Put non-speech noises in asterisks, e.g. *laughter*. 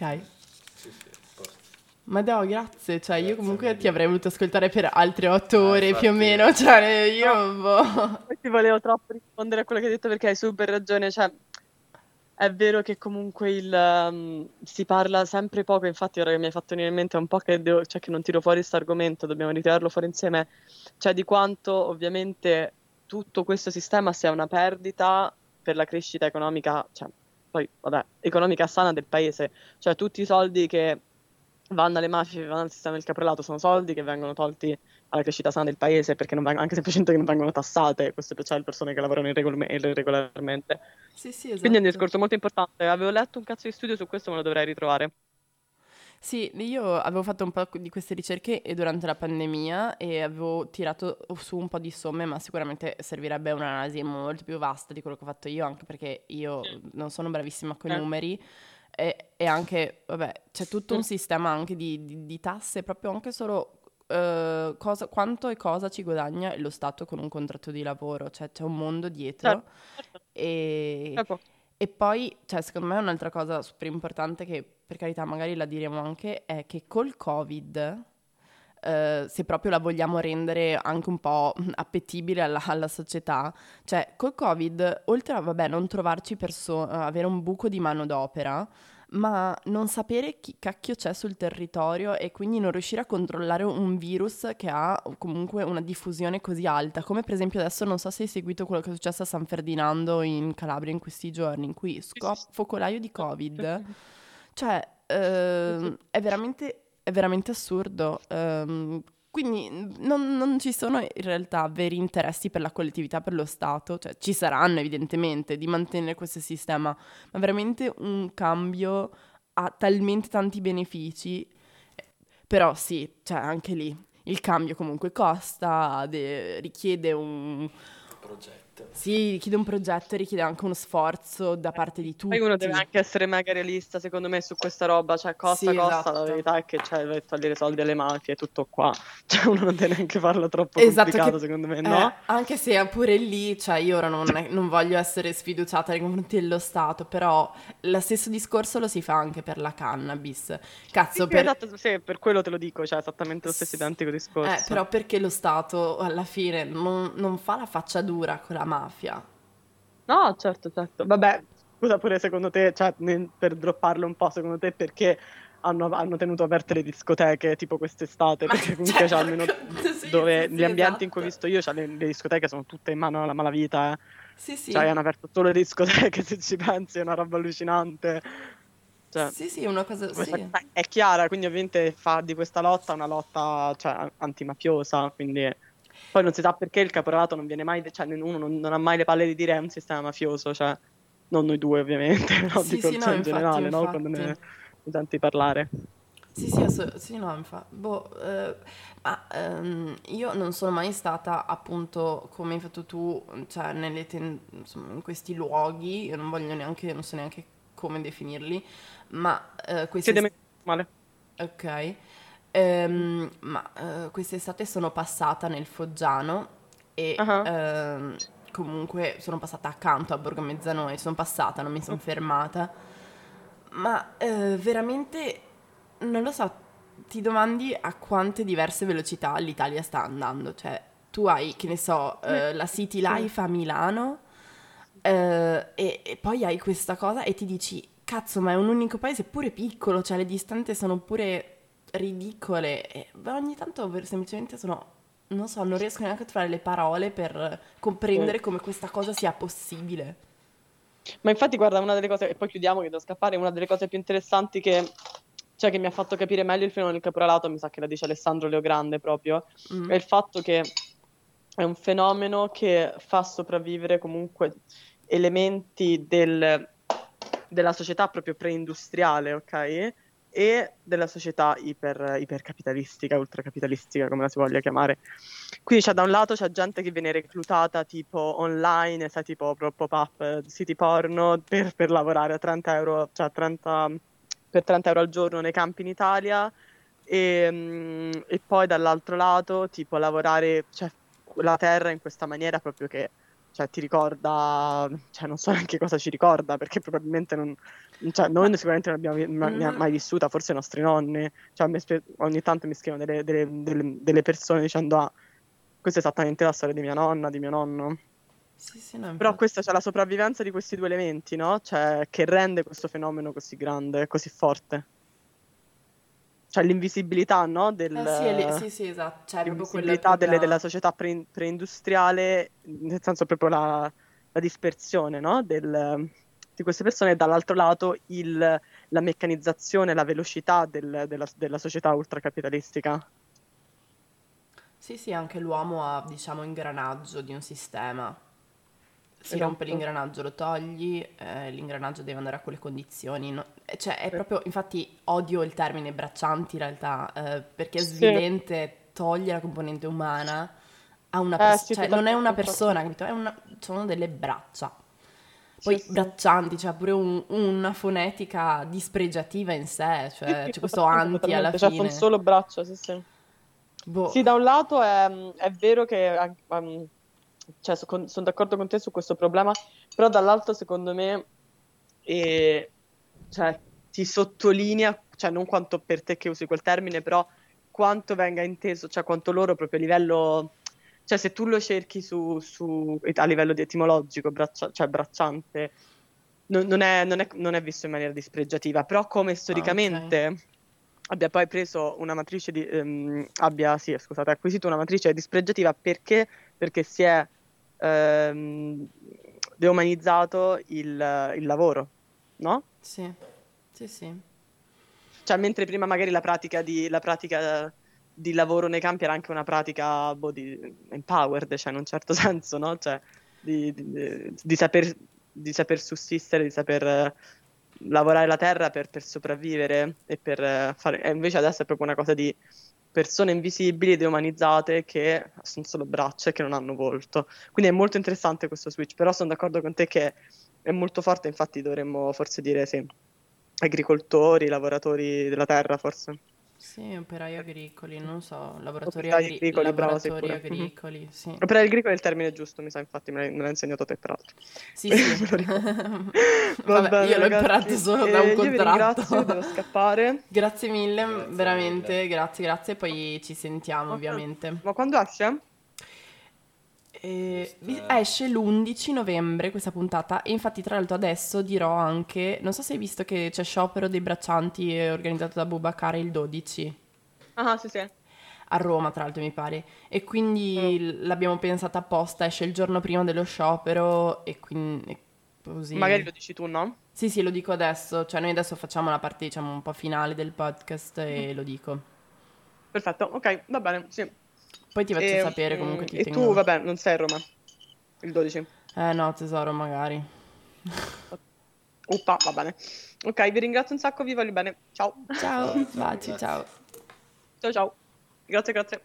Ok. Sì. Ma no, grazie. Cioè, io Grazie comunque mille. ti avrei voluto ascoltare per altre otto Eh, ore più o meno. Cioè, io boh. Poi ti volevo troppo rispondere a quello che hai detto perché hai super ragione, cioè è vero che comunque il, um, si parla sempre poco, infatti ora che mi hai fatto venire in mente un po' che, devo- cioè, che non tiro fuori questo argomento, dobbiamo ritirarlo fuori insieme, cioè di quanto ovviamente tutto questo sistema sia una perdita per la crescita economica, cioè poi vabbè, economica sana del paese, cioè tutti i soldi che vanno alle mafie, vanno al sistema del caporalato, sono soldi che vengono tolti alla crescita sana del paese perché non vengono, anche semplicemente che non vengono tassate queste cioè, le persone che lavorano irregol- irregolarmente. Sì, sì, esatto. Quindi è un discorso molto importante. Avevo letto un cazzo di studio su questo, me lo dovrei ritrovare. Sì, io avevo fatto un po' di queste ricerche durante la pandemia e avevo tirato su un po' di somme, ma sicuramente servirebbe un'analisi molto più vasta di quello che ho fatto io, anche perché io non sono bravissima con i Eh. numeri e, e anche, vabbè, c'è tutto un Mm. sistema anche di, di- di tasse, proprio anche solo eh, cosa- quanto e cosa ci guadagna lo Stato con un contratto di lavoro, cioè c'è un mondo dietro Certo. e... Ecco. E poi, cioè, secondo me un'altra cosa super importante che per carità magari la diremo anche è che col Covid, eh, se proprio la vogliamo rendere anche un po' appetibile alla, alla società, cioè col Covid, oltre a vabbè, non trovarci perso- avere un buco di manodopera, ma non sapere chi cacchio c'è sul territorio e quindi non riuscire a controllare un virus che ha comunque una diffusione così alta, come per esempio adesso non so se hai seguito quello che è successo a San Ferdinando in Calabria in questi giorni, in cui scop- focolaio di Covid, cioè ehm, è veramente, è veramente assurdo. ehm, quindi non, non ci sono in realtà veri interessi per la collettività, per lo Stato, cioè ci saranno evidentemente di mantenere questo sistema, ma veramente un cambio ha talmente tanti benefici, però sì, cioè anche lì il cambio comunque costa, de- richiede un... Progetto. Sì, richiede un progetto e richiede anche uno sforzo da parte di tutti. Poi uno deve anche essere mega realista, secondo me, su questa roba. Cioè, costa, Sì, costa. esatto. La verità è che cioè, togliere soldi alle mafie, è tutto qua. *laughs* Cioè, uno non deve neanche farlo troppo Esatto, complicato, che- secondo me, eh, no? anche se pure lì, cioè io ora non, è- non voglio essere sfiduciata nei confronti dello Stato, però lo stesso discorso lo si fa anche per la cannabis. Cazzo, Sì, per... esatto, sì, per quello te lo dico, cioè, esattamente lo stesso identico discorso. Eh, però perché lo Stato alla fine non, non fa la faccia dura con la mafia? No, certo, certo. Vabbè, scusa pure secondo te, cioè, ne- per dropparlo un po', secondo te perché hanno, hanno tenuto aperte le discoteche tipo quest'estate? Perché comunque cioè, c'è almeno *laughs* porca- sì, dove sì, gli sì, ambienti in cui ho esatto. visto io, c'è le, le discoteche sono tutte in mano alla malavita, eh. Sì, sì. Cioè, hanno aperto solo le discoteche, *laughs* se ci pensi, è una roba allucinante. Cioè, Sì, sì, una cosa... Sì. è chiara, quindi ovviamente fa di questa lotta una lotta, cioè, antimafiosa, quindi... Poi non si sa perché il caporalato non viene mai, cioè uno non, non ha mai le palle di dire è un sistema mafioso, cioè non noi due ovviamente, *laughs* però Sì, dico sì, in no, infatti, generale, no? Quando infatti. ne ne senti parlare. Sì, sì, asso- sì, no, infatti, boh, eh, ma ehm, io non sono mai stata appunto come hai fatto tu, cioè nelle ten- insomma, in questi luoghi, io non voglio neanche, non so neanche come definirli, ma eh, questi... Messi male. Ok, Ehm, ma eh, quest'estate sono passata nel Foggiano e Ah. ehm, comunque sono passata accanto a Borgo Mezzanotte, sono passata, non mi sono fermata, ma eh, veramente non lo so, ti domandi a quante diverse velocità l'Italia sta andando, cioè tu hai, che ne so, eh, la City Life a Milano e, e poi hai questa cosa e ti dici, cazzo, ma è un unico paese pure piccolo, cioè le distanze sono pure ridicole. Beh, ogni tanto semplicemente sono, non so, non riesco neanche a trovare le parole per comprendere come questa cosa sia possibile. Ma infatti, guarda, una delle cose, e poi chiudiamo che devo scappare, una delle cose più interessanti che, cioè, che mi ha fatto capire meglio il fenomeno del caporalato, mi sa che la dice Alessandro Leogrande proprio, Mm. è il fatto che è un fenomeno che fa sopravvivere comunque elementi del- della società proprio preindustriale, ok? E della società iper, ipercapitalistica, ultracapitalistica, come la si voglia chiamare. Quindi c'è da un lato c'è gente che viene reclutata tipo online, sai, tipo pop-up, eh, siti porno, per, per lavorare a 30 euro, cioè a 30, per 30 euro al giorno nei campi in Italia, e, mm, e poi dall'altro lato tipo lavorare, cioè la terra in questa maniera proprio che cioè ti ricorda, cioè non so neanche cosa ci ricorda, perché probabilmente non, cioè noi sicuramente non abbiamo ma- Mm. mai vissuta, forse i nostri nonni, cioè ogni tanto mi scrivono delle, delle- delle- delle persone dicendo ah, questa è esattamente la storia di mia nonna, di mio nonno. Sì, sì, no, Però questa c'è la sopravvivenza di questi due elementi, no? Cioè, che rende questo fenomeno così grande, così forte. Cioè l'invisibilità, no? Del, Eh, sì, lì- sì, sì, esatto. Cioè, l'invisibilità delle- della società pre- preindustriale, nel senso proprio la, la dispersione, no? Del- di queste persone e dall'altro lato il- la meccanizzazione, la velocità del- della, della società ultracapitalistica. Sì, sì, anche l'uomo ha, diciamo, ingranaggio di un sistema. Si Esatto. rompe l'ingranaggio, lo togli, eh, l'ingranaggio deve andare a quelle condizioni. no? Eh, Cioè, è proprio, infatti, odio il termine braccianti in realtà, eh, perché è Sì. svilente, toglie la componente umana a una Eh, persona, sì, cioè non è una persona, capito? È una- sono delle braccia. Poi Sì, sì. braccianti, cioè pure un- una fonetica dispregiativa in sé, Sì, cioè sì, c'è questo anti alla. Cioè, fine. sono solo braccia, sì, sì. Boh. Sì, da un lato è, è vero che eh, um, cioè, sono d'accordo con te su questo problema, però dall'altro secondo me eh, cioè, ti sottolinea, cioè non quanto per te che usi quel termine, però quanto venga inteso, cioè quanto loro proprio a livello, cioè se tu lo cerchi su, su- a livello di etimologico, braccia- cioè bracciante, non, non è, non è- non è visto in maniera dispregiativa, però come storicamente abbia poi preso una matrice di, ehm, abbia, sì, scusate, acquisito una matrice dispregiativa perché, perché si è ehm, deumanizzato il, il lavoro, no? Sì, sì, sì. Cioè, mentre prima magari la pratica di, la pratica di lavoro nei campi era anche una pratica boh, di empowered, cioè in un certo *laughs* senso, no? Cioè, di, di- di saper, di saper sussistere, di saper eh, lavorare la terra per, per sopravvivere e per eh, fare... E invece adesso è proprio una cosa di persone invisibili, deumanizzate, che sono solo braccia e che non hanno volto. Quindi è molto interessante questo switch, però sono d'accordo con te che è molto forte, infatti dovremmo forse dire sì, agricoltori, lavoratori della terra, forse. Sì, operai agricoli, non so, lavoratori, Operai agri- agricoli, lavoratori. Mhm. agricoli, sì. Operai agricoli è il termine giusto, mi sa, infatti me l'hai, me l'hai insegnato te, peraltro. Sì, *laughs* sì. *laughs* Vabbè, bene, io l'ho ragazzi. imparato solo Eh, da un Io vi contratto. ringrazio, devo scappare. *laughs* Grazie mille, Grazie veramente, mille. grazie, grazie, poi ci sentiamo Ok. ovviamente. Ma quando esce? E Questa- esce l'11 novembre questa puntata e infatti tra l'altro adesso dirò anche, non so se hai visto che c'è sciopero dei braccianti eh, organizzato da Bubakare il 12 Ah, sì, sì. a Roma tra l'altro mi pare e quindi l- l'abbiamo pensata apposta, esce il giorno prima dello sciopero e quindi così. Magari lo dici tu, no? Sì, sì, lo dico adesso, cioè noi adesso facciamo la parte diciamo un po' finale del podcast e lo dico. Perfetto, ok, va bene, sì. Poi ti faccio E, sapere comunque ti E tengo... tu, vabbè, non sei a Roma, il 12. Eh no, tesoro, magari. *laughs* Uppa, va bene. Ok, vi ringrazio un sacco, vi voglio bene. Ciao. Ciao, baci, ciao. Ciao, ciao. Grazie, grazie.